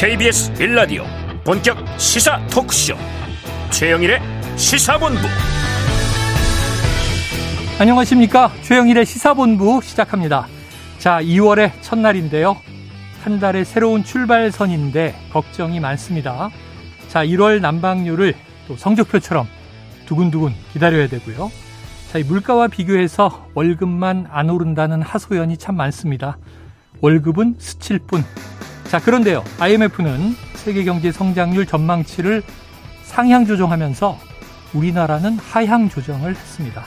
KBS 빌라디오 본격 시사 토크쇼. 최영일의 시사본부. 안녕하십니까? 최영일의 시사본부 시작합니다. 자 2월의 첫날인데요. 한 달의 새로운 출발선인데 걱정이 많습니다. 자 1월 난방률을 또 성적표처럼 두근두근 기다려야 되고요. 자, 이 물가와 비교해서 월급만 안 오른다는 하소연이 참 많습니다. 월급은 스칠 뿐. 자, 그런데요. IMF는 세계 경제 성장률 전망치를 상향 조정하면서 우리나라는 하향 조정을 했습니다.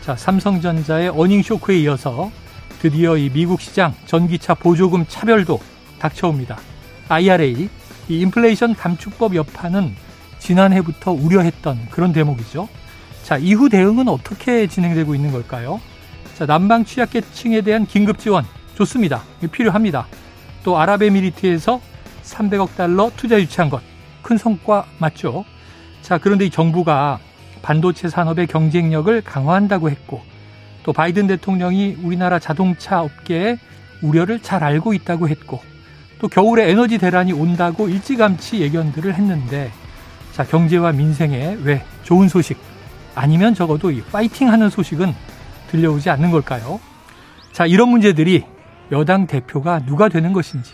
자, 삼성전자의 어닝 쇼크에 이어서 드디어 이 미국 시장 전기차 보조금 차별도 닥쳐옵니다. IRA, 이 인플레이션 감축법 여파는 지난해부터 우려했던 그런 대목이죠. 자, 이후 대응은 어떻게 진행되고 있는 걸까요? 자, 난방 취약계층에 대한 긴급 지원 좋습니다. 필요합니다. 또 아랍에미리트에서 300억 달러 투자 유치한 것 큰 성과 맞죠? 자, 그런데 이 정부가 반도체 산업의 경쟁력을 강화한다고 했고 또 바이든 대통령이 우리나라 자동차 업계에 우려를 잘 알고 있다고 했고 또 겨울에 에너지 대란이 온다고 일찌감치 예견들을 했는데 자, 경제와 민생에 왜 좋은 소식 아니면 적어도 이 파이팅 하는 소식은 들려오지 않는 걸까요? 자, 이런 문제들이 여당 대표가 누가 되는 것인지,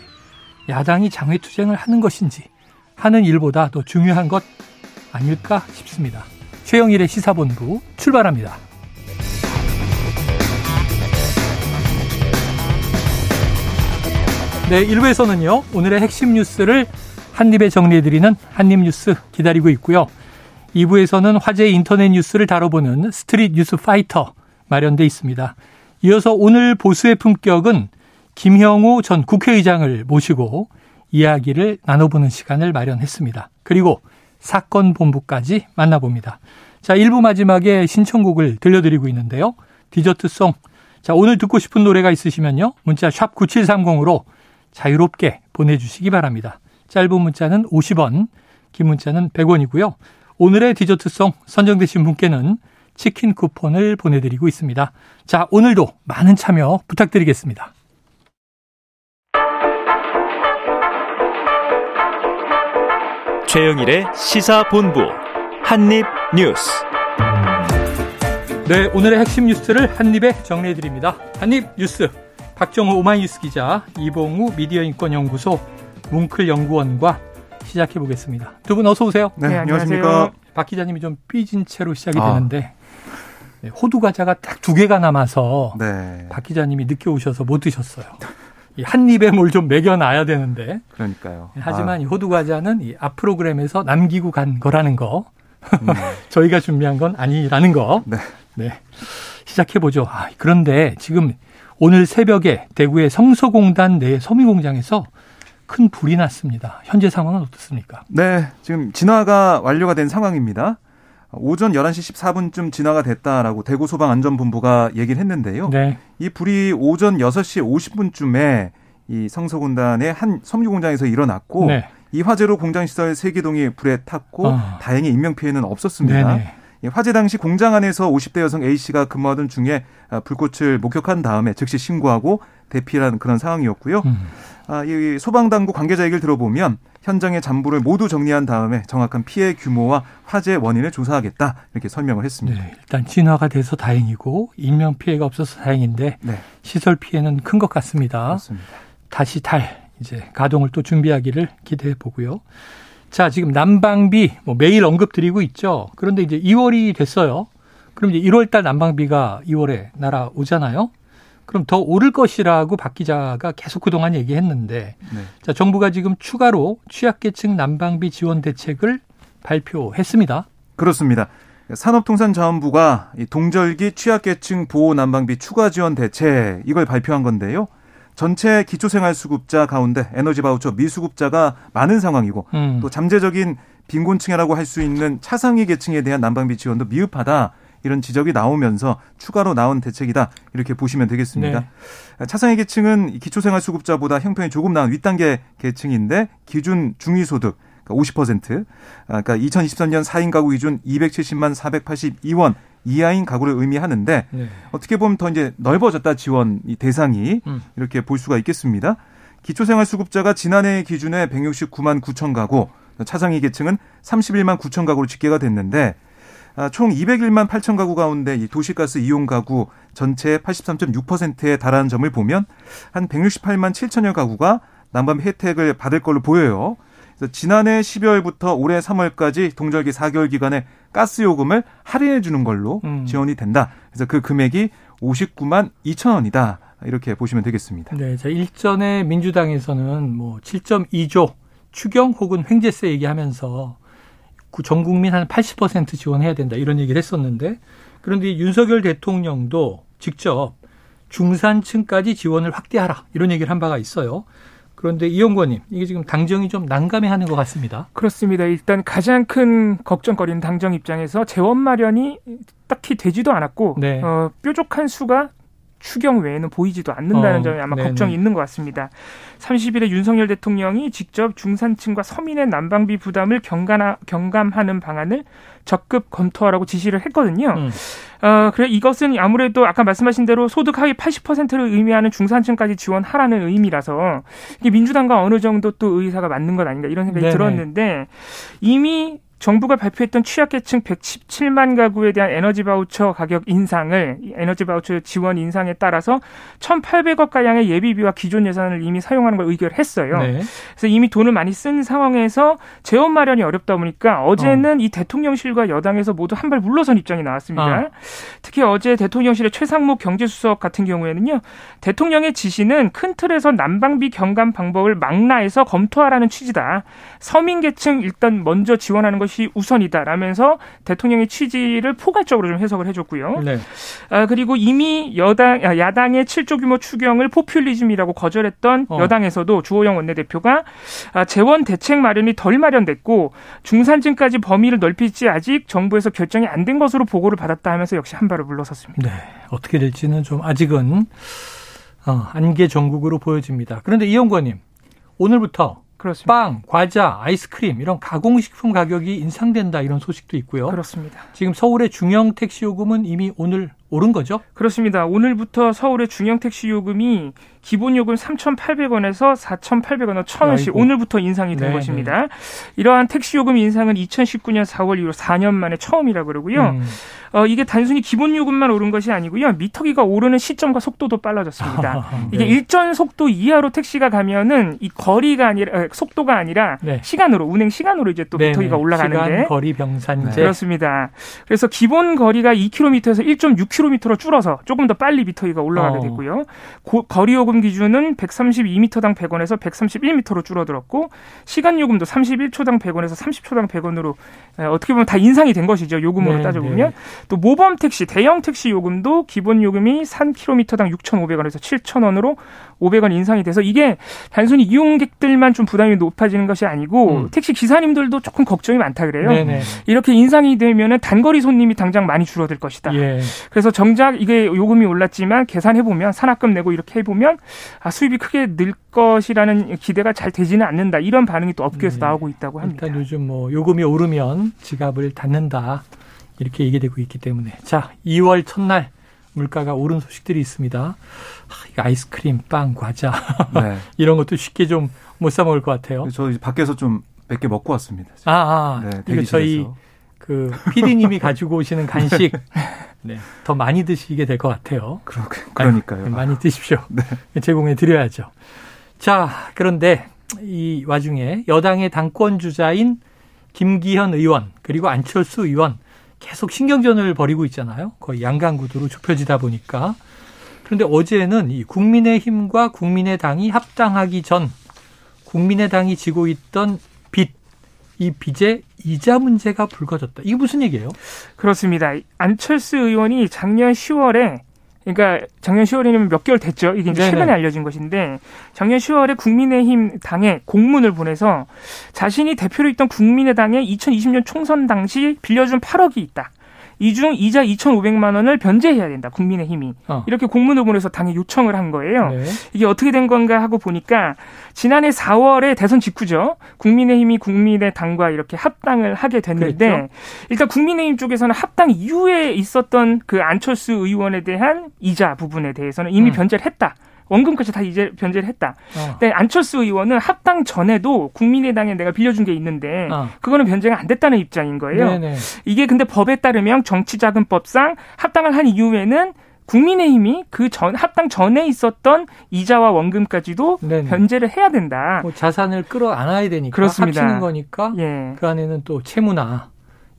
야당이 장외투쟁을 하는 것인지 하는 일보다 더 중요한 것 아닐까 싶습니다. 최영일의 시사본부 출발합니다. 네, 1부에서는요, 오늘의 핵심 뉴스를 한입에 정리해드리는 한입 뉴스 기다리고 있고요. 2부에서는 화제 인터넷 뉴스를 다뤄보는 스트릿 뉴스 파이터 마련돼 있습니다. 이어서 오늘 보수의 품격은 김형오 전 국회의장을 모시고 이야기를 나눠보는 시간을 마련했습니다. 그리고 사건 본부까지 만나봅니다. 자, 1부 마지막에 신청곡을 들려드리고 있는데요. 디저트송. 자, 오늘 듣고 싶은 노래가 있으시면요. 문자 샵 9730으로 자유롭게 보내주시기 바랍니다. 짧은 문자는 50원, 긴 문자는 100원이고요. 오늘의 디저트송 선정되신 분께는 치킨 쿠폰을 보내드리고 있습니다. 자, 오늘도 많은 참여 부탁드리겠습니다. 최영일의 시사본부 한입뉴스. 네, 오늘의 핵심 뉴스를 한입에 정리해드립니다. 한입뉴스 박정호 오마이뉴스 기자, 이봉우 미디어인권연구소 뭉클연구원과 시작해 보겠습니다. 두 분 어서 오세요. 네, 네 안녕하십니까. 박 기자님이 좀 삐진 채로 시작이 아. 되는데 네, 호두 과자가 딱 두 개가 남아서 네. 박 기자님이 늦게 오셔서 못 드셨어요. 한 입에 뭘 좀 먹여놔야 되는데. 그러니까요. 네, 하지만 아. 이 호두 과자는 이 앞 프로그램에서 남기고 간 거라는 거. 음. 저희가 준비한 건 아니라는 거. 네. 네. 시작해 보죠. 아, 그런데 지금 오늘 새벽에 대구의 성서공단 내 섬유공장에서 큰 불이 났습니다. 현재 상황은 어떻습니까? 네, 지금 진화가 완료가 된 상황입니다. 오전 11시 14분쯤 진화가 됐다라고 대구 소방안전본부가 얘기를 했는데요. 네. 이 불이 오전 6시 50분쯤에 이 성서군단의 한 섬유 공장에서 일어났고 네. 이 화재로 공장 시설 3개 동이 불에 탔고 어. 다행히 인명 피해는 없었습니다. 네네. 화재 당시 공장 안에서 50대 여성 A 씨가 근무하던 중에 불꽃을 목격한 다음에 즉시 신고하고 대피한 그런 상황이었고요. 음. 아, 이 소방 당국 관계자 얘기를 들어보면 현장의 잔불을 모두 정리한 다음에 정확한 피해 규모와 화재 원인을 조사하겠다 이렇게 설명을 했습니다. 네, 일단 진화가 돼서 다행이고 인명 피해가 없어서 다행인데 네. 시설 피해는 큰 것 같습니다. 그렇습니다. 다시 달 이제 가동을 또 준비하기를 기대해 보고요. 자, 지금 난방비 뭐 매일 언급 드리고 있죠. 그런데 이제 2월이 됐어요. 그럼 이제 1월 달 난방비가 2월에 날아오잖아요. 그럼 더 오를 것이라고 박 기자가 계속 그동안 얘기했는데 네. 자, 정부가 지금 추가로 취약계층 난방비 지원 대책을 발표했습니다. 그렇습니다. 산업통상자원부가 동절기 취약계층 보호 난방비 추가 지원 대책 이걸 발표한 건데요. 전체 기초생활수급자 가운데 에너지 바우처 미수급자가 많은 상황이고 음. 또 잠재적인 빈곤층이라고 할 수 있는 차상위 계층에 대한 난방비 지원도 미흡하다. 이런 지적이 나오면서 추가로 나온 대책이다 이렇게 보시면 되겠습니다. 네. 차상위 계층은 기초생활수급자보다 형편이 조금 나은 윗단계 계층인데 기준 중위소득 그러니까 50% 그러니까 2023년 4인 가구 기준 270만 482원 이하인 가구를 의미하는데 네. 어떻게 보면 더 이제 넓어졌다 지원 이 대상이 음. 이렇게 볼 수가 있겠습니다. 기초생활수급자가 지난해 기준에 169만 9천 가구, 차상위 계층은 31만 9천 가구로 집계가 됐는데 아, 총 201만 8천 가구 가운데 이 도시가스 이용 가구 전체의 83.6%에 달하는 점을 보면 한 168만 7천여 가구가 난방 혜택을 받을 걸로 보여요. 그래서 지난해 12월부터 올해 3월까지 동절기 4개월 기간에 가스 요금을 할인해 주는 걸로 음. 지원이 된다. 그래서 그 금액이 59만 2천 원이다. 이렇게 보시면 되겠습니다. 네, 자 일전에 민주당에서는 뭐 7.2조 추경 혹은 횡재세 얘기하면서 전 국민 한 80% 지원해야 된다 이런 얘기를 했었는데 그런데 윤석열 대통령도 직접 중산층까지 지원을 확대하라 이런 얘기를 한 바가 있어요. 그런데 이용권님 이게 지금 당정이 좀 난감해하는 것 같습니다. 그렇습니다. 일단 가장 큰 걱정거리는 당정 입장에서 재원 마련이 딱히 되지도 않았고 네. 어, 뾰족한 수가 추경 외에는 보이지도 않는다는 어, 점에 아마 네네. 걱정이 있는 것 같습니다. 30일에 윤석열 대통령이 직접 중산층과 서민의 난방비 부담을 경감, 경감하는 방안을 적극 검토하라고 지시를 했거든요. 음. 어, 그래 이것은 아무래도 아까 말씀하신 대로 소득 하위 80%를 의미하는 중산층까지 지원하라는 의미라서 이게 민주당과 어느 정도 또 의사가 맞는 것 아닌가 이런 생각이 네네. 들었는데 이미 정부가 발표했던 취약계층 117만 가구에 대한 에너지 바우처 가격 인상을 에너지 바우처 지원 인상에 따라서 1,800억 가량의 예비비와 기존 예산을 이미 사용하는 걸 의결했어요. 네. 그래서 이미 돈을 많이 쓴 상황에서 재원 마련이 어렵다 보니까 어제는 어. 이 대통령실과 여당에서 모두 한 발 물러선 입장이 나왔습니다. 아. 특히 어제 대통령실의 최상목 경제수석 같은 경우에는요. 대통령의 지시는 큰 틀에서 난방비 경감 방법을 망라해서 검토하라는 취지다. 서민 계층 일단 먼저 지원하는 것이 것이 우선이다라면서 대통령의 취지를 포괄적으로 좀 해석을 해줬고요. 네. 아, 그리고 이미 여당 아, 야당의 7조 규모 추경을 포퓰리즘이라고 거절했던 어. 여당에서도 주호영 원내대표가 아, 재원 대책 마련이 덜 마련됐고 중산층까지 범위를 넓힐지 아직 정부에서 결정이 안 된 것으로 보고를 받았다 하면서 역시 한 발을 물러섰습니다. 네. 어떻게 될지는 좀 아직은 어, 안개 전국으로 보여집니다. 그런데 이영권님 오늘부터 그렇습니다. 빵, 과자, 아이스크림 이런 가공식품 가격이 인상된다 이런 소식도 있고요. 그렇습니다. 지금 서울의 중형 택시 요금은 이미 오늘 오른 거죠? 그렇습니다. 오늘부터 서울의 중형 택시 요금이 기본 요금 3,800원에서 4,800원, 1,000원씩 오늘부터 인상이 된 네, 것입니다. 네. 이러한 택시 요금 인상은 2019년 4월 이후 4년 만에 처음이라 그러고요. 음. 어, 이게 단순히 기본 요금만 오른 것이 아니고요. 미터기가 오르는 시점과 속도도 빨라졌습니다. 네. 이게 일정 속도 이하로 택시가 가면은 이 거리가 아니라 속도가 아니라 네. 시간으로 운행 시간으로 이제 또 네, 미터기가 네. 올라가는데 시간, 거리 병산제 그렇습니다. 그래서 기본 거리가 2km에서 1.6km로 줄어서 조금 더 빨리 미터기가 올라가게 어. 됐고요. 고, 거리 요금 요금 기준은 132m당 100원에서 131m로 줄어들었고 시간 요금도 31초당 100원에서 30초당 100원으로 어떻게 보면 다 인상이 된 것이죠. 요금으로 네, 따져보면 네. 또 모범 택시, 대형 택시 요금도 기본 요금이 3km당 6,500원에서 7,000원으로 500원 인상이 돼서 이게 단순히 이용객들만 좀 부담이 높아지는 것이 아니고 음. 택시 기사님들도 조금 걱정이 많다 그래요. 네네. 이렇게 인상이 되면은 단거리 손님이 당장 많이 줄어들 것이다. 예. 그래서 정작 이게 요금이 올랐지만 계산해 보면 산학금 내고 이렇게 해 보면 아, 수입이 크게 늘 것이라는 기대가 잘 되지는 않는다. 이런 반응이 또 업계에서 네. 나오고 있다고 합니다. 일단 요즘 뭐 요금이 오르면 지갑을 닫는다. 이렇게 얘기되고 있기 때문에 자 2월 첫날 물가가 오른 소식들이 있습니다. 아, 아이스크림, 빵, 과자 네. 이런 것도 쉽게 좀 못 사 먹을 것 같아요. 저 밖에서 좀 몇 개 먹고 왔습니다. 지금. 아, 아 네, 이거 저희 그 PD님이 가지고 오시는 간식 네, 더 많이 드시게 될 것 같아요. 그러, 그러니까요. 아니, 많이 드십시오. 네. 제공해 드려야죠. 자, 그런데 이 와중에 여당의 당권 주자인 김기현 의원 그리고 안철수 의원 계속 신경전을 벌이고 있잖아요. 거의 양강구도로 좁혀지다 보니까. 그런데 어제는 이 국민의힘과 국민의당이 합당하기 전 국민의당이 지고 있던 빚, 이 빚의 이자 문제가 불거졌다. 이게 무슨 얘기예요? 그렇습니다. 안철수 의원이 작년 10월에 그러니까 작년 10월이면 몇 개월 됐죠. 이게 이제 최근에 알려진 것인데 작년 10월에 국민의힘 당에 공문을 보내서 자신이 대표로 있던 국민의당에 2020년 총선 당시 빌려준 8억이 있다. 이 중 이자 2,500만 원을 변제해야 된다. 국민의힘이 어. 이렇게 공문을 보내서 당에 요청을 한 거예요. 네. 이게 어떻게 된 건가 하고 보니까 지난해 4월에 대선 직후죠. 국민의힘이 국민의당과 이렇게 합당을 하게 됐는데 그랬죠? 일단 국민의힘 쪽에서는 합당 이후에 있었던 그 안철수 의원에 대한 이자 부분에 대해서는 이미 음. 변제를 했다. 원금까지 다 이제 변제를 했다. 어. 근데 안철수 의원은 합당 전에도 국민의당에 내가 빌려준 게 있는데 어. 그거는 변제가 안 됐다는 입장인 거예요. 네네. 이게 근데 법에 따르면 정치자금법상 합당을 한 이후에는 국민의힘이 그 전 합당 전에 있었던 이자와 원금까지도 네네. 변제를 해야 된다. 뭐 자산을 끌어안아야 되니까 그렇습니다. 합치는 거니까 예. 그 안에는 또 채무나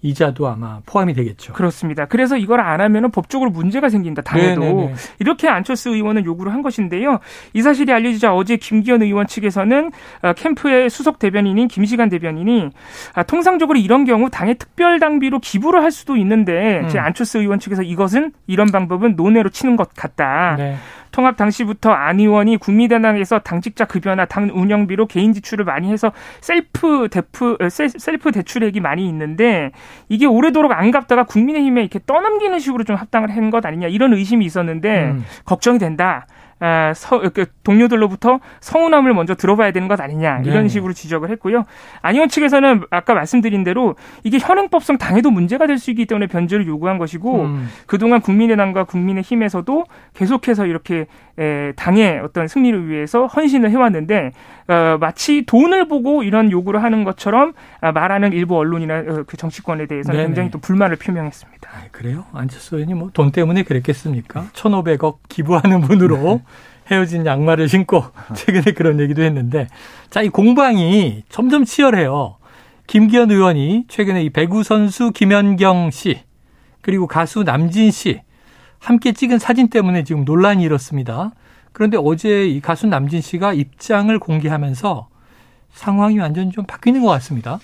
이자도 아마 포함이 되겠죠. 그렇습니다. 그래서 이걸 안 하면은 법적으로 문제가 생긴다. 당에도 네네네. 이렇게 안철수 의원은 요구를 한 것인데요. 이 사실이 알려지자 어제 김기현 의원 측에서는 어, 캠프의 수석 대변인인 김시간 대변인이 아, 통상적으로 이런 경우 당의 특별 당비로 기부를 할 수도 있는데 음. 안철수 의원 측에서 이것은 이런 방법은 논외로 치는 것 같다. 네. 통합 당시부터 안 의원이 국민의당에서 당직자 급여나 당 운영비로 개인 지출을 많이 해서 셀프 대프 셀프 대출액이 많이 있는데 이게 오래도록 안 갚다가 국민의힘에 이렇게 떠넘기는 식으로 좀 합당을 한 것 아니냐 이런 의심이 있었는데 음. 걱정이 된다. 아, 서, 그 동료들로부터 서운함을 먼저 들어봐야 되는 것 아니냐 이런 네. 식으로 지적을 했고요. 안의원 측에서는 아까 말씀드린 대로 이게 현행법상 당에도 문제가 될 수 있기 때문에 변제를 요구한 것이고 음. 그동안 국민의당과 국민의힘에서도 계속해서 이렇게 에, 당의 어떤 승리를 위해서 헌신을 해왔는데 어, 마치 돈을 보고 이런 요구를 하는 것처럼 아, 말하는 일부 언론이나 어, 그 정치권에 대해서는 네네. 굉장히 또 불만을 표명했습니다. 아, 그래요? 안철수 의원이 뭐 돈 때문에 그랬겠습니까? 1,500억 기부하는 분으로 헤어진 양말을 신고 최근에 그런 얘기도 했는데 자, 이 공방이 점점 치열해요. 김기현 의원이 최근에 이 배구 선수 김연경 씨 그리고 가수 남진 씨 함께 찍은 사진 때문에 지금 논란이 일었습니다. 그런데 어제 이 가수 남진 씨가 입장을 공개하면서 상황이 완전 좀 바뀌는 것 같습니다.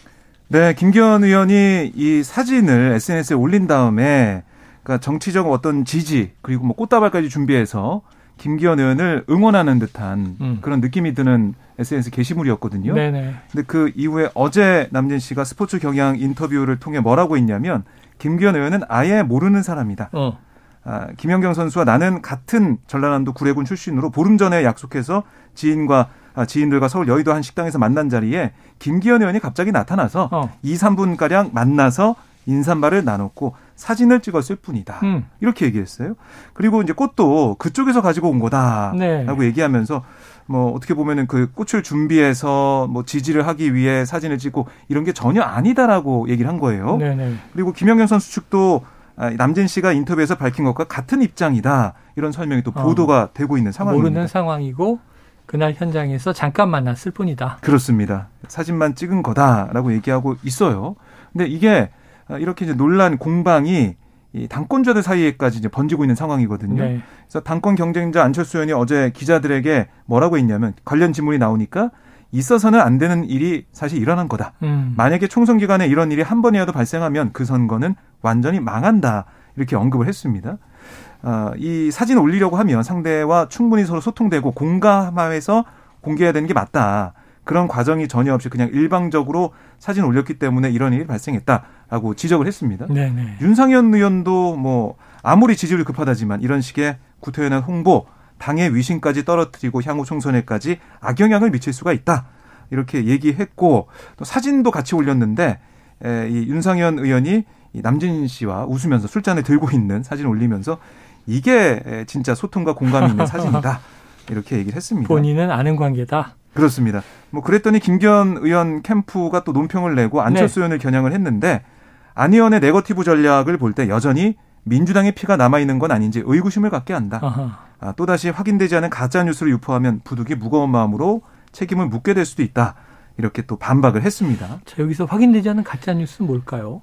네, 김기현 의원이 이 사진을 SNS에 올린 다음에 그러니까 정치적 어떤 지지 그리고 뭐 꽃다발까지 준비해서 김기현 의원을 응원하는 듯한 음. 그런 느낌이 드는 SNS 게시물이었거든요. 네네. 근데 그 이후에 어제 남진 씨가 스포츠 경향 인터뷰를 통해 뭐라고 했냐면 김기현 의원은 아예 모르는 사람이다. 어. 아, 김연경 선수와 나는 같은 전라남도 구례군 출신으로 보름 전에 약속해서 지인과 아, 지인들과 서울 여의도 한 식당에서 만난 자리에 김기현 의원이 갑자기 나타나서 어. 2, 3분 가량 만나서 인사말을 나눴고 사진을 찍었을 뿐이다. 음. 이렇게 얘기했어요. 그리고 이제 꽃도 그쪽에서 가지고 온 거다라고 네. 얘기하면서 뭐 어떻게 보면은 그 꽃을 준비해서 뭐 지지를 하기 위해 사진을 찍고 이런 게 전혀 아니다라고 얘기를 한 거예요. 네네. 그리고 김연경 선수 측도 아, 남진 씨가 인터뷰에서 밝힌 것과 같은 입장이다 이런 설명이 또 어. 보도가 어. 되고 있는 상황입니다. 모르는 상황이고 그날 현장에서 잠깐 만났을 뿐이다. 그렇습니다. 사진만 찍은 거다라고 얘기하고 있어요. 근데 이게 아, 이렇게 이제 논란 공방이 이 당권자들 사이에까지 이제 번지고 있는 상황이거든요. 네. 그래서 당권 경쟁자 안철수 의원이 어제 기자들에게 뭐라고 했냐면 관련 질문이 나오니까 있어서는 안 되는 일이 사실 일어난 거다. 음. 만약에 총선 기간에 이런 일이 한 번이라도 발생하면 그 선거는 완전히 망한다. 이렇게 언급을 했습니다. 어, 이 사진을 올리려고 하면 상대와 충분히 서로 소통되고 공감하에서 공개해야 되는 게 맞다. 그런 과정이 전혀 없이 그냥 일방적으로 사진 올렸기 때문에 이런 일이 발생했다라고 지적을 했습니다. 네네. 윤상현 의원도 뭐 아무리 지지율이 급하다지만 이런 식의 구태연한 홍보, 당의 위신까지 떨어뜨리고 향후 총선에까지 악영향을 미칠 수가 있다. 이렇게 얘기했고 또 사진도 같이 올렸는데 에, 이 윤상현 의원이 이 남진 씨와 웃으면서 술잔을 들고 있는 사진 을 올리면서 이게 진짜 소통과 공감이 있는 사진이다. 이렇게 얘기를 했습니다. 본인은 아는 관계다. 그렇습니다. 뭐 그랬더니 김기현 의원 캠프가 또 논평을 내고 안철수 네. 의원을 겨냥을 했는데 안 의원의 네거티브 전략을 볼 때 여전히 민주당의 피가 남아 있는 건 아닌지 의구심을 갖게 한다. 아, 또다시 확인되지 않은 가짜 뉴스를 유포하면 부득이 무거운 마음으로 책임을 묻게 될 수도 있다. 이렇게 또 반박을 했습니다. 자, 여기서 확인되지 않은 가짜 뉴스는 뭘까요?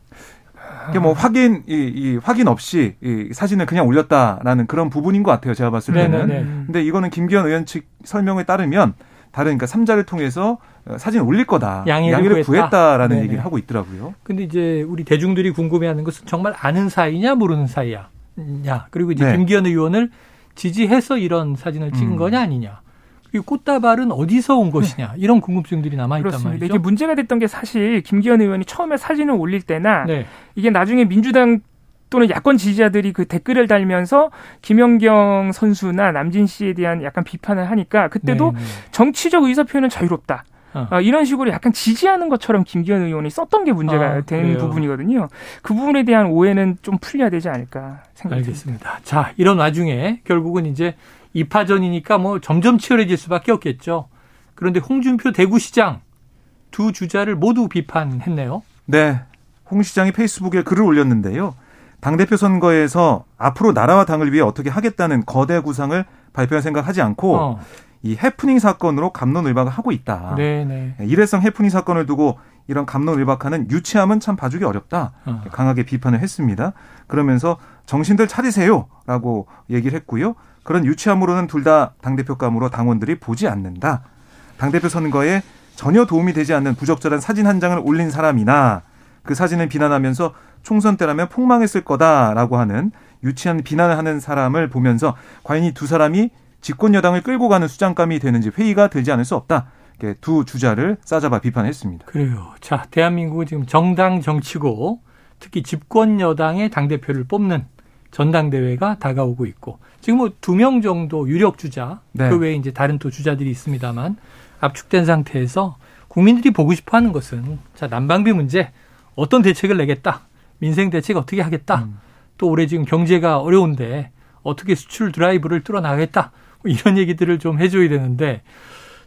이게 뭐 확인 이, 이 확인 없이 이 사진을 그냥 올렸다라는 그런 부분인 것 같아요. 제가 봤을 때는. 네네네. 근데 이거는 김기현 의원 측 설명에 따르면 다른 그러니까 삼자를 통해서 사진 올릴 거다. 양해를, 양해를 구했다. 라는 네네. 얘기를 하고 있더라고요. 근데 이제 우리 대중들이 궁금해하는 것은 정말 아는 사이냐 모르는 사이야. 야 그리고 이제 네. 김기현 의원을 지지해서 이런 사진을 찍은 음. 거냐 아니냐. 이 꽃다발은 어디서 온 것이냐 이런 궁금증들이 남아 있단 그렇습니다. 말이죠. 이게 문제가 됐던 게 사실 김기현 의원이 처음에 사진을 올릴 때나 네. 이게 나중에 민주당 또는 야권 지지자들이 그 댓글을 달면서 김연경 선수나 남진 씨에 대한 약간 비판을 하니까 그때도 네네. 네. 정치적 의사 표현은 자유롭다. 어. 어, 이런 식으로 약간 지지하는 것처럼 김기현 의원이 썼던 게 문제가 아, 된 그래요. 부분이거든요. 그 부분에 대한 오해는 좀 풀려야 되지 않을까 생각합니다. 알겠습니다. 자, 이런 와중에 결국은 이제 이파전이니까 뭐 점점 치열해질 수밖에 없겠죠. 그런데 홍준표 대구시장 두 주자를 모두 비판했네요. 네. 홍 시장이 페이스북에 글을 올렸는데요. 당대표 선거에서 앞으로 나라와 당을 위해 어떻게 하겠다는 거대 구상을 발표할 생각하지 않고 어. 이 해프닝 사건으로 감론을박을 하고 있다. 네네. 네. 일회성 해프닝 사건을 두고 이런 감론을박하는 유치함은 참 봐주기 어렵다. 어. 강하게 비판을 했습니다. 그러면서 정신들 차리세요라고 얘기를 했고요. 그런 유치함으로는 둘 다 당대표감으로 당원들이 보지 않는다. 당대표 선거에 전혀 도움이 되지 않는 부적절한 사진 한 장을 올린 사람이나 그 사진을 비난하면서 총선 때라면 폭망했을 거다라고 하는 유치한 비난을 하는 사람을 보면서 과연 이 두 사람이 집권 여당을 끌고 가는 수장감이 되는지 회의가 되지 않을 수 없다. 두 주자를 싸잡아 비판했습니다. 그래요. 자, 대한민국은 지금 정당 정치고 특히 집권 여당의 당 대표를 뽑는 전당대회가 다가오고 있고 지금 뭐 두 명 정도 유력 주자 네. 그 외에 이제 다른 또 주자들이 있습니다만 압축된 상태에서 국민들이 보고 싶어하는 것은 자 난방비 문제 어떤 대책을 내겠다 민생 대책 어떻게 하겠다 음. 또 올해 지금 경제가 어려운데 어떻게 수출 드라이브를 뚫어나가겠다 뭐 이런 얘기들을 좀 해줘야 되는데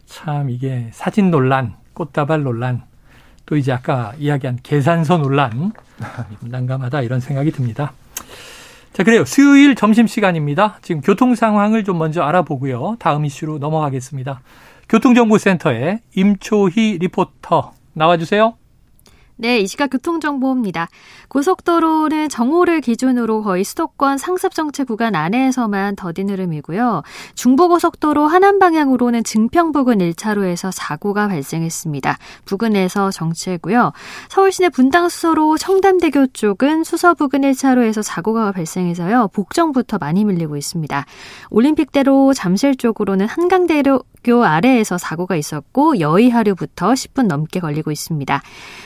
참 이게 사진 논란 꽃다발 논란 또 이제 아까 이야기한 계산서 논란 난감하다 이런 생각이 듭니다. 자, 그래요. 수요일 점심시간입니다. 지금 교통 상황을 좀 먼저 알아보고요. 다음 이슈로 넘어가겠습니다. 교통정보센터에 임초희 리포터 나와주세요. 네, 이 시각 교통정보입니다. 고속도로는 정오를 기준으로 거의 수도권 상습 정체 구간 안에서만 더딘 흐름이고요. 중부고속도로 하남 방향으로는 증평 부근 1차로에서 사고가 발생했습니다. 부근에서 정체고요. 서울시내 분당 수서로 청담대교 쪽은 수서 부근 1차로에서 사고가 발생해서요. 복정부터 많이 밀리고 있습니다. 올림픽대로 잠실 쪽으로는 한강대로 교 아래에서 사고가 있었고 여의하류부터 10분 넘게 걸리고 있습니다.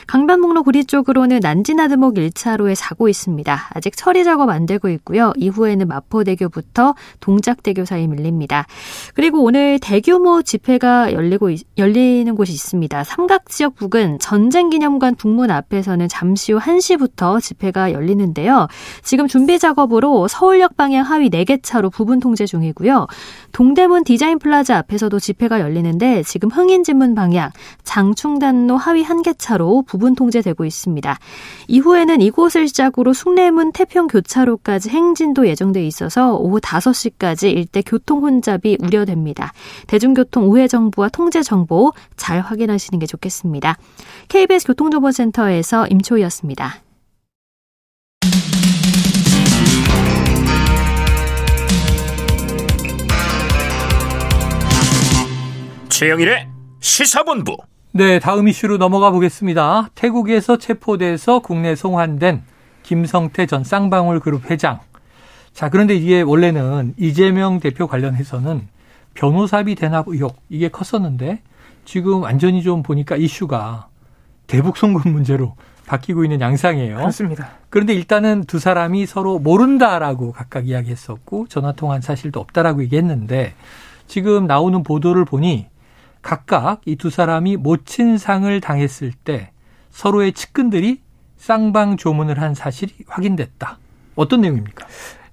강변북로 구리 쪽으로는 난지나드목 1차로에 사고 있습니다. 아직 처리 작업 안 되고 있고요. 이후에는 마포대교부터 동작대교 사이 밀립니다. 그리고 오늘 대규모 집회가 열리고 열리는 곳이 있습니다. 삼각 지역 부근 전쟁기념관 북문 앞에서는 잠시 후 1시부터 집회가 열리는데요. 지금 준비 작업으로 서울역 방향 하위 4개 차로 부분 통제 중이고요. 동대문 디자인 플라자 앞에서도 집회가 열리는데 지금 흥인지문 방향 장충단로 하위 한개 차로 부분 통제되고 있습니다. 이후에는 이곳을 시작으로 숭례문 태평 교차로까지 행진도 예정돼 있어서 오후 5시까지 일대 교통 혼잡이 우려됩니다. 대중교통 우회 정보와 통제 정보 잘 확인하시는 게 좋겠습니다. KBS 교통정보센터에서 임초희였습니다. 최영일의 시사본부. 네, 다음 이슈로 넘어가 보겠습니다. 태국에서 체포돼서 국내 송환된 김성태 전 쌍방울 그룹 회장. 자, 그런데 이게 원래는 이재명 대표 관련해서는 변호사비 대납 의혹 이게 컸었는데 지금 완전히 좀 보니까 이슈가 대북 송금 문제로 바뀌고 있는 양상이에요. 그렇습니다. 그런데 일단은 두 사람이 서로 모른다라고 각각 이야기했었고 전화 통화한 사실도 없다라고 얘기했는데 지금 나오는 보도를 보니 각각 이 두 사람이 모친 상을 당했을 때 서로의 측근들이 쌍방 조문을 한 사실이 확인됐다. 어떤 내용입니까?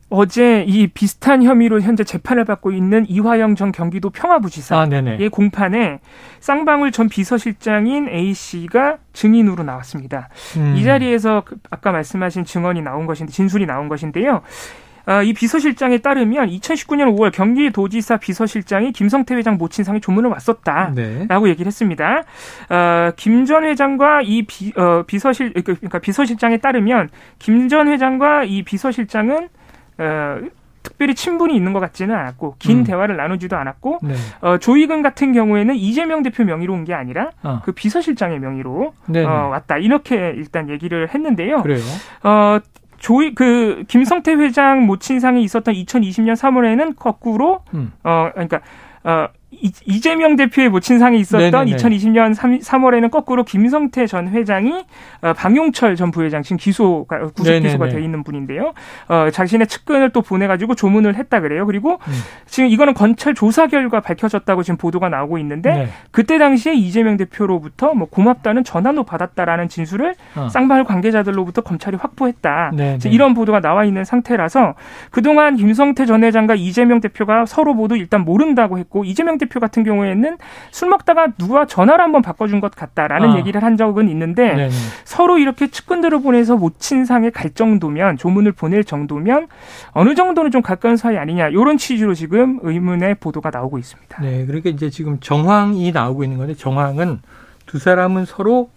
어제 이 비슷한 혐의로 현재 재판을 받고 있는 이화영 전 경기도 평화부지사의 아, 공판에 쌍방울 전 비서실장인 A 씨가 증인으로 나왔습니다. 음. 이 자리에서 그 아까 말씀하신 증언이 나온 것인데 진술이 나온 것인데요. 아, 이 비서실장에 따르면 2019년 5월 경기도지사 비서실장이 김성태 회장 모친상에 조문을 왔었다라고 네. 얘기를 했습니다. 어, 김전 회장과 이 비, 어, 비서실 그러니까 비서실장에 따르면 김 전 회장과 이 비서실장은 어, 특별히 친분이 있는 것 같지는 않았고 긴 음. 대화를 나누지도 않았고 네. 어, 조희근 같은 경우에는 이재명 대표 명의로 온 게 아니라 어. 그 비서실장의 명의로 어, 왔다 이렇게 일단 얘기를 했는데요. 그래요. 어, 조이 그 김성태 회장 모친상이 있었던 2020년 3월에는 거꾸로 음. 어 그러니까 어 이재명 대표의 모친상이 있었던 네네네. 2020년 3, 3월에는 거꾸로 김성태 전 회장이 어, 방용철 전 부회장 지금 기소가 구속 기소가 돼 있는 분인데요. 어, 자신의 측근을 또 보내가지고 조문을 했다 그래요. 그리고 음. 지금 이거는 검찰 조사 결과 밝혀졌다고 지금 보도가 나오고 있는데 네. 그때 당시에 이재명 대표로부터 뭐 고맙다는 전화도 받았다라는 진술을 어. 쌍방울 관계자들로부터 검찰이 확보했다. 이런 보도가 나와 있는 상태라서 그동안 김성태 전 회장과 이재명 대표가 서로 모두 일단 모른다고 했고 이재명 대표 같은 경우에는 술 먹다가 누가 전화를 한번 바꿔준 것 같다라는 아. 얘기를 한 적은 있는데 네네. 서로 이렇게 측근들을 보내서 모친상에 갈 정도면 조문을 보낼 정도면 어느 정도는 좀 가까운 사이 아니냐 이런 취지로 지금 의문의 보도가 나오고 있습니다. 네, 그러니까 이제 지금 정황이 나오고 있는 건데 정황은 두 사람은 서로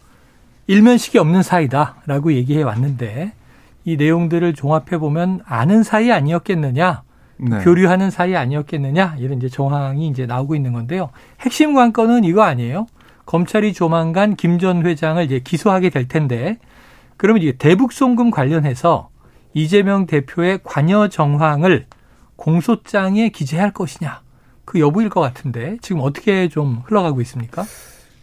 일면식이 없는 사이다라고 얘기해 왔는데 이 내용들을 종합해 보면 아는 사이 아니었겠느냐 네. 교류하는 사이 아니었겠느냐 이런 이제 정황이 이제 나오고 있는 건데요. 핵심 관건은 이거 아니에요. 검찰이 조만간 김 전 회장을 이제 기소하게 될 텐데 그러면 이게 대북 송금 관련해서 이재명 대표의 관여 정황을 공소장에 기재할 것이냐 그 여부일 것 같은데 지금 어떻게 좀 흘러가고 있습니까?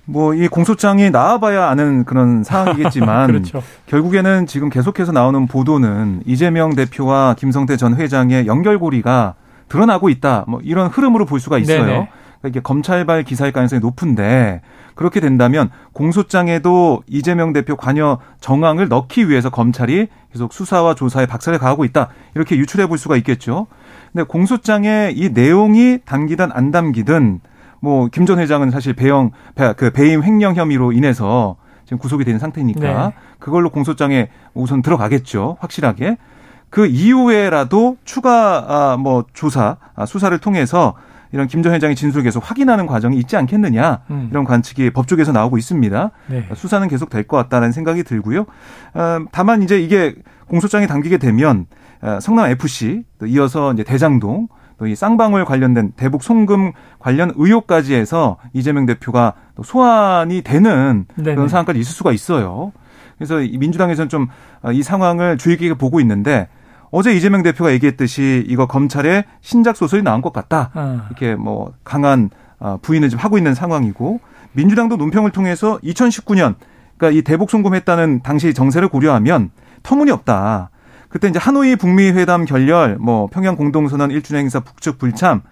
뭐 이 공소장이 나와봐야 아는 그런 상황이겠지만 그렇죠. 결국에는 지금 계속해서 나오는 보도는 이재명 대표와 김성태 전 회장의 연결고리가 드러나고 있다. 뭐 이런 흐름으로 볼 수가 있어요. 그러니까 이게 검찰발 기사일 가능성이 높은데 그렇게 된다면 공소장에도 이재명 대표 관여 정황을 넣기 위해서 검찰이 계속 수사와 조사에 박살을 가하고 있다. 이렇게 유출해 볼 수가 있겠죠. 근데 공소장에 이 내용이 담기든 안 담기든 뭐 김 전 회장은 사실 배영 그 배임 횡령 혐의로 인해서 지금 구속이 된 상태니까 네. 그걸로 공소장에 우선 들어가겠죠. 확실하게. 그 이후에라도 추가 아, 뭐 조사 아, 수사를 통해서 이런 김 전 회장의 진술을 계속 확인하는 과정이 있지 않겠느냐 음. 이런 관측이 법조계에서 나오고 있습니다. 네. 수사는 계속 될 것 같다는 생각이 들고요. 어, 다만 이제 이게 공소장에 담기게 되면 어, 성남 FC 또 이어서 이제 대장동 또 이 쌍방울 관련된 대북 송금 관련 의혹까지 해서 이재명 대표가 또 소환이 되는 네네. 그런 상황까지 있을 수가 있어요. 그래서 민주당에서는 좀이 어, 상황을 주의 깊게 보고 있는데 어제 이재명 대표가 얘기했듯이 이거 검찰에 신작 소설이 나온 것 같다. 어. 이렇게 뭐 강한 어, 부인을 지금 하고 있는 상황이고 민주당도 논평을 통해서 2019년 그러니까 이 대북 송금했다는 당시 정세를 고려하면 터무니없다. 그때 이제 하노이 북미 회담 결렬, 뭐 평양 공동선언 1주년 행사 북측 불참,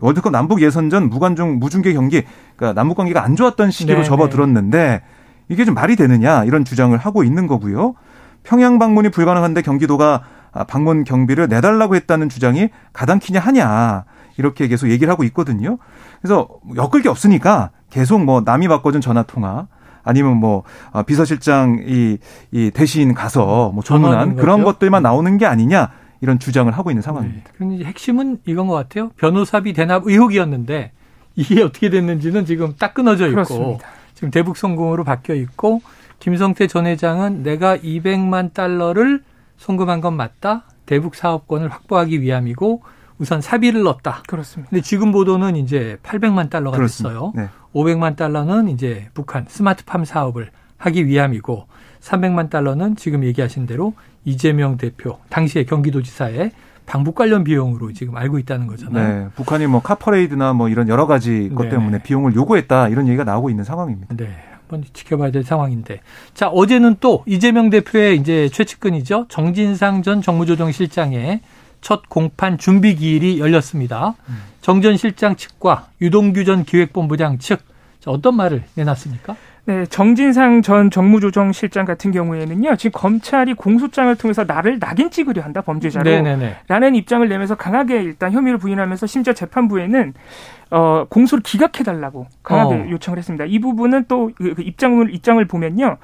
월드컵 남북 예선전 무관중 무중계 경기, 그러니까 남북 관계가 안 좋았던 시기로 네, 접어들었는데 네. 이게 좀 말이 되느냐 이런 주장을 하고 있는 거고요. 평양 방문이 불가능한데 경기도가 방문 경비를 내달라고 했다는 주장이 가당키냐 하냐 이렇게 계속 얘기를 하고 있거든요. 그래서 엮을 게 없으니까 계속 뭐 남이 바꿔준 전화 통화 아니면 뭐 아, 비서실장 이 이 대신 가서 뭐 조문한 그런 것들만 나오는 게 아니냐 이런 주장을 하고 있는 상황입니다. 네. 그런데 핵심은 이건 것 같아요. 변호사비 대납 의혹이었는데 이게 어떻게 됐는지는 지금 딱 끊어져 있고 그렇습니다. 지금 대북 성공으로 바뀌어 있고 김성태 전 회장은 내가 200만 달러를 송금한 건 맞다. 대북 사업권을 확보하기 위함이고 우선 사비를 넣었다. 그렇습니다. 근데 지금 보도는 이제 800만 달러가 그렇습니다. 됐어요. 네. 500만 달러는 이제 북한 스마트팜 사업을 하기 위함이고 300만 달러는 지금 얘기하신 대로 이재명 대표 당시의 경기도지사의 방북 관련 비용으로 지금 알고 있다는 거잖아요. 네, 북한이 뭐 카퍼레이드나 뭐 이런 여러 가지 것 네. 때문에 비용을 요구했다 이런 얘기가 나오고 있는 상황입니다. 네. 한번 지켜봐야 될 상황인데. 자, 어제는 또 이재명 대표의 이제 최측근이죠. 정진상 전 정무조정실장의 첫 공판 준비 기일이 열렸습니다. 음. 정전 실장 측과 유동규 전 기획본부장 측 어떤 말을 내놨습니까? 네, 정진상 전 정무조정실장 같은 경우에는요, 지금 검찰이 공소장을 통해서 나를 낙인 찍으려 한다, 범죄자로. 네네네. 라는 입장을 내면서 강하게 일단 혐의를 부인하면서 심지어 재판부에는, 어, 공소를 기각해달라고 강하게 어. 요청을 했습니다. 이 부분은 또 그, 그 입장을, 입장을 보면요,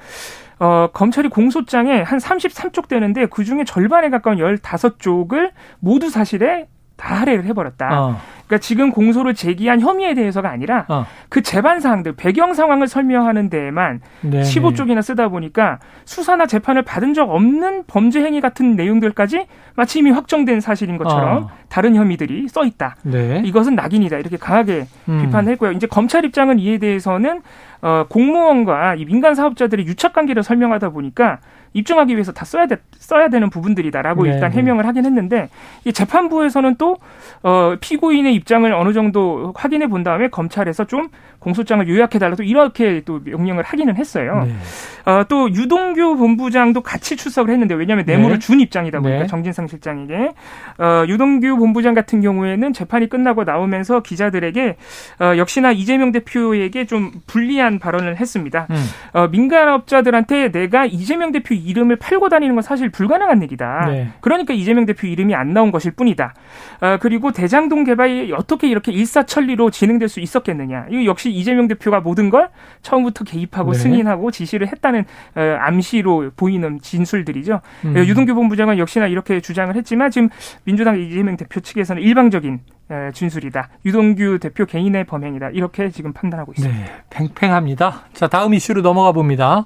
어, 검찰이 공소장에 한 33쪽 되는데 그 중에 절반에 가까운 15쪽을 모두 사실에 다 할애를 해버렸다. 어. 그러니까 지금 공소를 제기한 혐의에 대해서가 아니라 어. 그 재반 사항들, 배경 상황을 설명하는 데에만 네네. 15쪽이나 쓰다 보니까 수사나 재판을 받은 적 없는 범죄 행위 같은 내용들까지 마치 이미 확정된 사실인 것처럼 어. 다른 혐의들이 써 있다. 네. 이것은 낙인이다. 이렇게 강하게 음. 비판을 했고요. 이제 검찰 입장은 이에 대해서는 어, 공무원과 이 민간 사업자들의 유착 관계를 설명하다 보니까 입증하기 위해서 다 써야 돼, 써야 되는 부분들이다라고 네. 일단 네. 해명을 하긴 했는데 이 재판부에서는 또 어, 피고인의 입장을 어느 정도 확인해 본 다음에 검찰에서 좀 공소장을 요약해 달라고 이렇게 또 명령을 하기는 했어요. 네. 어, 또 유동규 본부장도 같이 출석을 했는데 왜냐하면 뇌물을 네. 준 입장이다 보니까 네. 정진상 실장에게 어, 유동규 본부장 같은 경우에는 재판이 끝나고 나오면서 기자들에게 어, 역시나 이재명 대표에게 좀 불리한 발언을 했습니다. 음. 어, 민간업자들한테 내가 이재명 대표 이름을 팔고 다니는 건 사실 불가능한 일이다. 네. 그러니까 이재명 대표 이름이 안 나온 것일 뿐이다. 어, 그리고 대장동 개발이 어떻게 이렇게 일사천리로 진행될 수 있었겠느냐. 이거 역시 이재명 대표가 모든 걸 처음부터 개입하고 네. 승인하고 지시를 했다는 어, 암시로 보이는 진술들이죠. 음. 어, 유동규 본부장은 역시나 이렇게 주장을 했지만 지금 민주당 이재명 대표 측에서는 일방적인 어, 진술이다. 유동규 대표 개인의 범행이다. 이렇게 지금 판단하고 있습니다. 네, 팽팽합니다. 자, 다음 이슈로 넘어가 봅니다.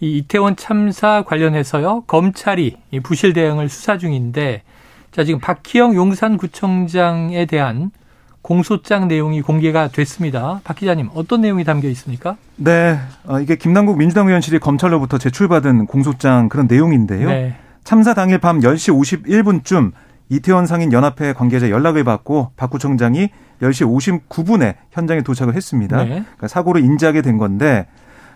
이 이태원 참사 관련해서요. 검찰이 이 부실 대응을 수사 중인데 자, 지금 박희영 용산구청장에 대한 공소장 내용이 공개가 됐습니다. 박 기자님, 어떤 내용이 담겨 있습니까? 네, 어, 이게 김남국 민주당 의원실이 검찰로부터 제출받은 공소장 그런 내용인데요. 네. 참사 당일 밤 10시 51분쯤 이태원 상인 연합회 관계자 연락을 받고 박 구청장이 10시 59분에 현장에 도착을 했습니다. 네. 그러니까 사고를 인지하게 된 건데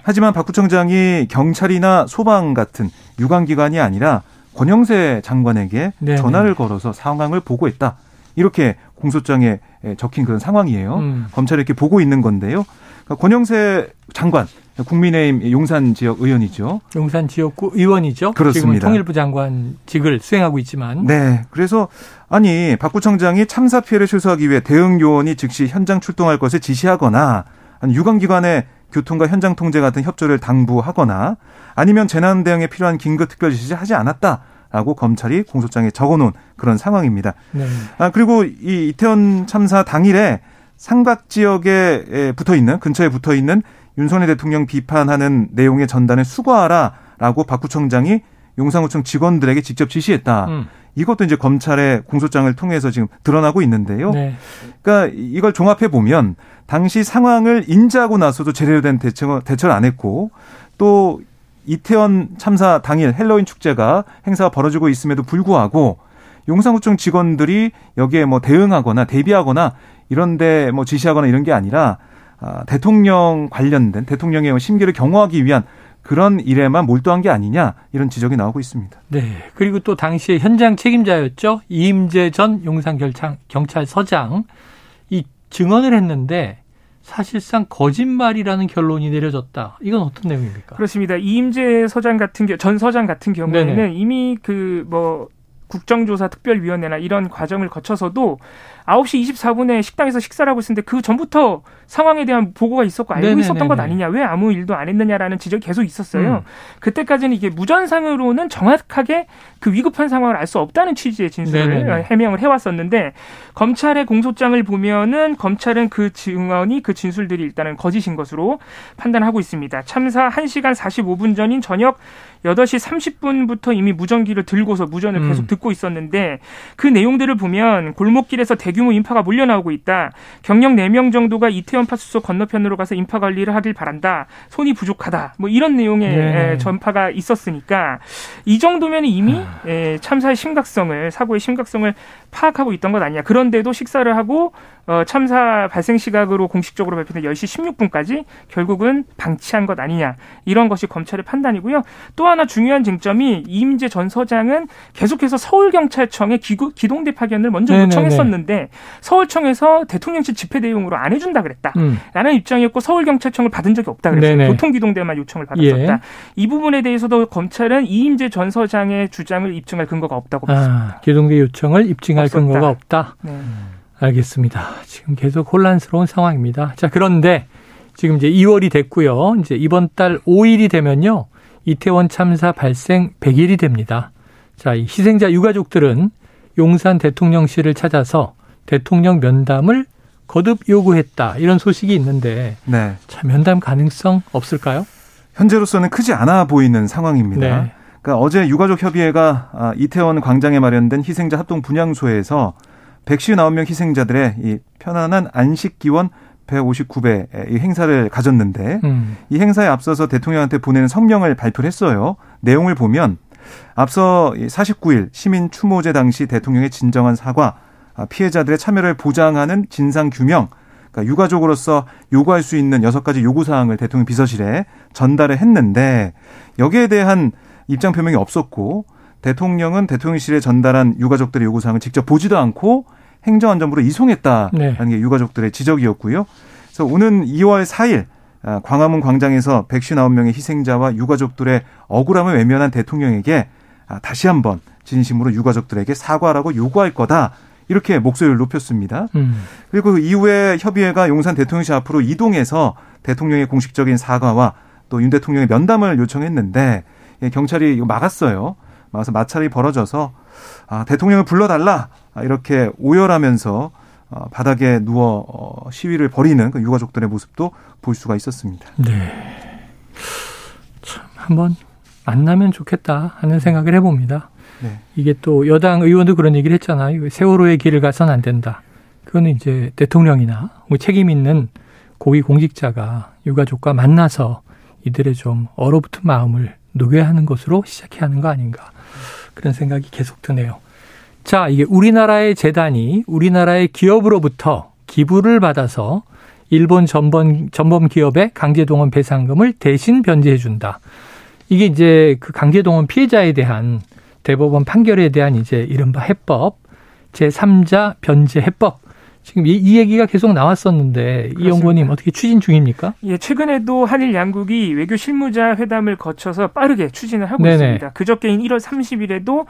하지만 박 구청장이 경찰이나 소방 같은 유관기관이 아니라 권영세 장관에게 네 전화를 걸어서 상황을 보고했다. 이렇게 공소장에 적힌 그런 상황이에요. 음. 검찰이 이렇게 보고 있는 건데요. 그러니까 권영세 장관, 국민의힘 용산 지역 의원이죠. 용산 지역구 의원이죠. 그렇습니다. 지금 통일부 장관직을 수행하고 있지만. 네. 그래서 아니 박 구청장이 참사 피해를 최소화하기 위해 대응 요원이 즉시 현장 출동할 것을 지시하거나 유관기관의 교통과 현장 통제 같은 협조를 당부하거나 아니면 재난 대응에 필요한 긴급 특별 지시 하지 않았다. 라고 검찰이 공소장에 적어놓은 그런 상황입니다. 네. 아, 그리고 이 이태원 참사 당일에 삼각 지역에 붙어 있는 근처에 붙어 있는 윤석열 대통령 비판하는 내용의 전단을 수거하라라고 박 구청장이 용산구청 직원들에게 직접 지시했다. 음. 이것도 이제 검찰의 공소장을 통해서 지금 드러나고 있는데요. 네. 그러니까 이걸 종합해 보면 당시 상황을 인지하고 나서도 제대로 된 대처, 대처를 안 했고 또 이태원 참사 당일 헬로윈 축제가 행사가 벌어지고 있음에도 불구하고 용산구청 직원들이 여기에 뭐 대응하거나 대비하거나 이런데 뭐 지시하거나 이런 게 아니라 아, 대통령 관련된 대통령의 뭐 심기를 경호하기 위한 그런 일에만 몰두한 게 아니냐 이런 지적이 나오고 있습니다. 네. 그리고 또 당시에 현장 책임자였죠. 이임재 전 용산 경찰서장 이 증언을 했는데 사실상 거짓말이라는 결론이 내려졌다. 이건 어떤 내용입니까? 그렇습니다. 이임재 서장 같은 전 서장 같은 경우에는 네네. 이미 그 뭐 국정조사 특별위원회나 이런 과정을 거쳐서도 9시 24분에 식당에서 식사를 하고 있었는데 그 전부터 상황에 대한 보고가 있었고 알고 네네네네. 있었던 것 아니냐 왜 아무 일도 안 했느냐라는 지적이 계속 있었어요. 음. 그때까지는 이게 무전상으로는 정확하게 그 위급한 상황을 알 수 없다는 취지의 진술을 네네네. 해명을 해왔었는데 검찰의 공소장을 보면은 검찰은 그 증언이 그 진술들이 일단은 거짓인 것으로 판단하고 있습니다. 참사 1시간 45분 전인 저녁 8시 30분부터 이미 무전기를 들고서 무전을 음. 계속 듣고 있었는데 그 내용들을 보면 골목길에서 대 규모 인파가 몰려 나오고 있다. 경력 4명 정도가 이태원 파수소 건너편으로 가서 인파 관리를 하길 바란다. 손이 부족하다. 뭐 이런 내용의 네. 전파가 있었으니까 이 정도면 이미 아. 참사의 심각성을 사고의 심각성을 파악하고 있던 것 아니냐. 그런데도 식사를 하고 어, 참사 발생 시각으로 공식적으로 발표된 10시 16분까지 결국은 방치한 것 아니냐. 이런 것이 검찰의 판단이고요. 또 하나 중요한 쟁점이 이임재 전 서장은 계속해서 서울경찰청에 기동대 파견을 먼저 네네네. 요청했었는데 서울청에서 대통령실 집회 대용으로 안 해준다 그랬다. 음. 라는 입장이었고 서울경찰청을 받은 적이 없다 그랬어요. 네네. 교통기동대만 요청을 받았었다. 예. 이 부분에 대해서도 검찰은 이임재 전 서장의 주장을 입증할 근거가 없다고 아, 봤습니다. 기동대 요청을 입증할 없었다. 근거가 없다. 네. 알겠습니다. 지금 계속 혼란스러운 상황입니다. 자, 그런데 지금 이제 2월이 됐고요. 이제 이번 달 5일이 되면요. 이태원 참사 발생 100일이 됩니다. 자, 이 희생자 유가족들은 용산 대통령실을 찾아서 대통령 면담을 거듭 요구했다. 이런 소식이 있는데 네. 자, 면담 가능성 없을까요? 현재로서는 크지 않아 보이는 상황입니다. 네. 그러니까 어제 유가족 협의회가 아, 이태원 광장에 마련된 희생자 합동 분향소에서 159명 희생자들의 이 편안한 안식 기원 159배 이 행사를 가졌는데 음. 이 행사에 앞서서 대통령한테 보내는 성명을 발표를 했어요. 내용을 보면 앞서 49일 시민 추모제 당시 대통령의 진정한 사과, 아, 피해자들의 참여를 보장하는 진상 규명, 그러니까 유가족으로서 요구할 수 있는 여섯 가지 요구 사항을 대통령 비서실에 전달을 했는데 여기에 대한 입장 표명이 없었고 대통령은 대통령실에 전달한 유가족들의 요구 사항을 직접 보지도 않고 행정안전부로 이송했다라는 네. 게 유가족들의 지적이었고요. 그래서 오는 2월 4일 아, 광화문 광장에서 159명의 희생자와 유가족들의 억울함을 외면한 대통령에게 아, 다시 한번 진심으로 유가족들에게 사과라고 요구할 거다. 이렇게 목소리를 높였습니다. 음. 그리고 그 이후에 협의회가 용산 대통령실 앞으로 이동해서 대통령의 공식적인 사과와 또 윤 대통령의 면담을 요청했는데 예, 경찰이 이거 막았어요. 막아서 마찰이 벌어져서 아, 대통령을 불러달라 이렇게 오열하면서 어, 바닥에 누워 어, 시위를 벌이는 그 유가족들의 모습도 볼 수가 있었습니다. 네. 참 한번 만나면 좋겠다 하는 생각을 해봅니다. 네. 이게 또 여당 의원도 그런 얘기를 했잖아요. 세월호의 길을 가선 안 된다. 그거는 이제 대통령이나 뭐 책임 있는 고위 공직자가 유가족과 만나서 이들의 좀 얼어붙은 마음을 녹여야 하는 것으로 시작해야 하는 거 아닌가. 그런 생각이 계속 드네요. 자, 이게 우리나라의 재단이 우리나라의 기업으로부터 기부를 받아서 일본 전범, 전범 기업의 강제동원 배상금을 대신 변제해 준다. 이게 이제 그 강제동원 피해자에 대한 대법원 판결에 대한 이제 이른바 해법, 제3자 변제 해법 지금 이, 이 얘기가 계속 나왔었는데 그렇습니다. 이 연구원님 어떻게 추진 중입니까? 예, 최근에도 한일 양국이 외교 실무자 회담을 거쳐서 빠르게 추진을 하고 네네. 있습니다. 그저께인 1월 30일에도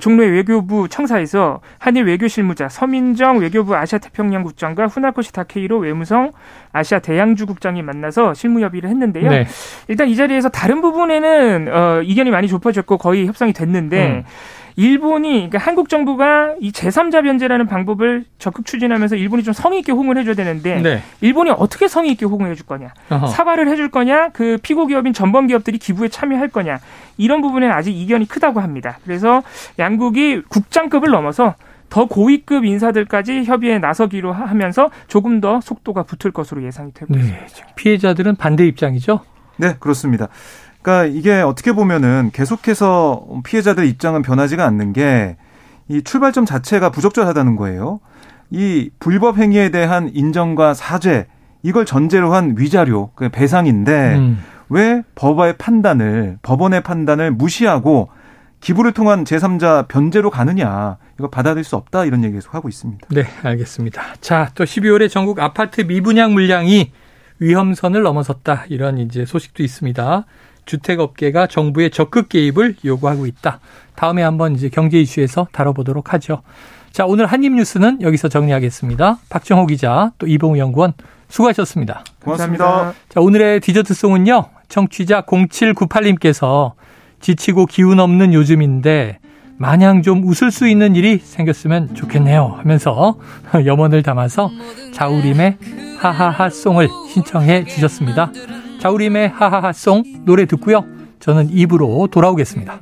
종로의 외교부 청사에서 한일 외교 실무자 서민정 외교부 아시아 태평양 국장과 후나코시 타케이로 외무성 아시아 대양주 국장이 만나서 실무 협의를 했는데요. 네. 일단 이 자리에서 다른 부분에는 어, 이견이 많이 좁혀졌고 거의 협상이 됐는데 음. 일본이 그러니까 한국 정부가 이 제3자 변제라는 방법을 적극 추진하면서 일본이 좀 성의 있게 호응을 해줘야 되는데 네. 일본이 어떻게 성의 있게 호응을 해줄 거냐 어허. 사과를 해줄 거냐 그 피고 기업인 전범 기업들이 기부에 참여할 거냐 이런 부분에 아직 이견이 크다고 합니다. 그래서 양국이 국장급을 넘어서 더 고위급 인사들까지 협의에 나서기로 하면서 조금 더 속도가 붙을 것으로 예상이 되고 네. 있습니다. 피해자들은 반대 입장이죠? 네, 그렇습니다. 그러니까 이게 어떻게 보면은 계속해서 피해자들 입장은 변하지가 않는 게 이 출발점 자체가 부적절하다는 거예요. 이 불법 행위에 대한 인정과 사죄 이걸 전제로 한 위자료, 그 배상인데 음. 왜 법의 판단을 법원의 판단을 무시하고 기부를 통한 제3자 변제로 가느냐. 이거 받아들일 수 없다. 이런 얘기 계속 하고 있습니다. 네, 알겠습니다. 자, 또 12월에 전국 아파트 미분양 물량이 위험선을 넘어섰다. 이런 이제 소식도 있습니다. 주택업계가 정부의 적극 개입을 요구하고 있다. 다음에 한번 이제 경제 이슈에서 다뤄보도록 하죠. 자, 오늘 한입뉴스는 여기서 정리하겠습니다. 박정호 기자, 또 이봉우 연구원 수고하셨습니다. 고맙습니다. 자, 오늘의 디저트송은요. 청취자 0798님께서 지치고 기운 없는 요즘인데 마냥 좀 웃을 수 있는 일이 생겼으면 좋겠네요 하면서 염원을 담아서 자우림의 하하하 송을 신청해 주셨습니다. 자우림의 하하하송 노래 듣고요. 저는 입으로 돌아오겠습니다.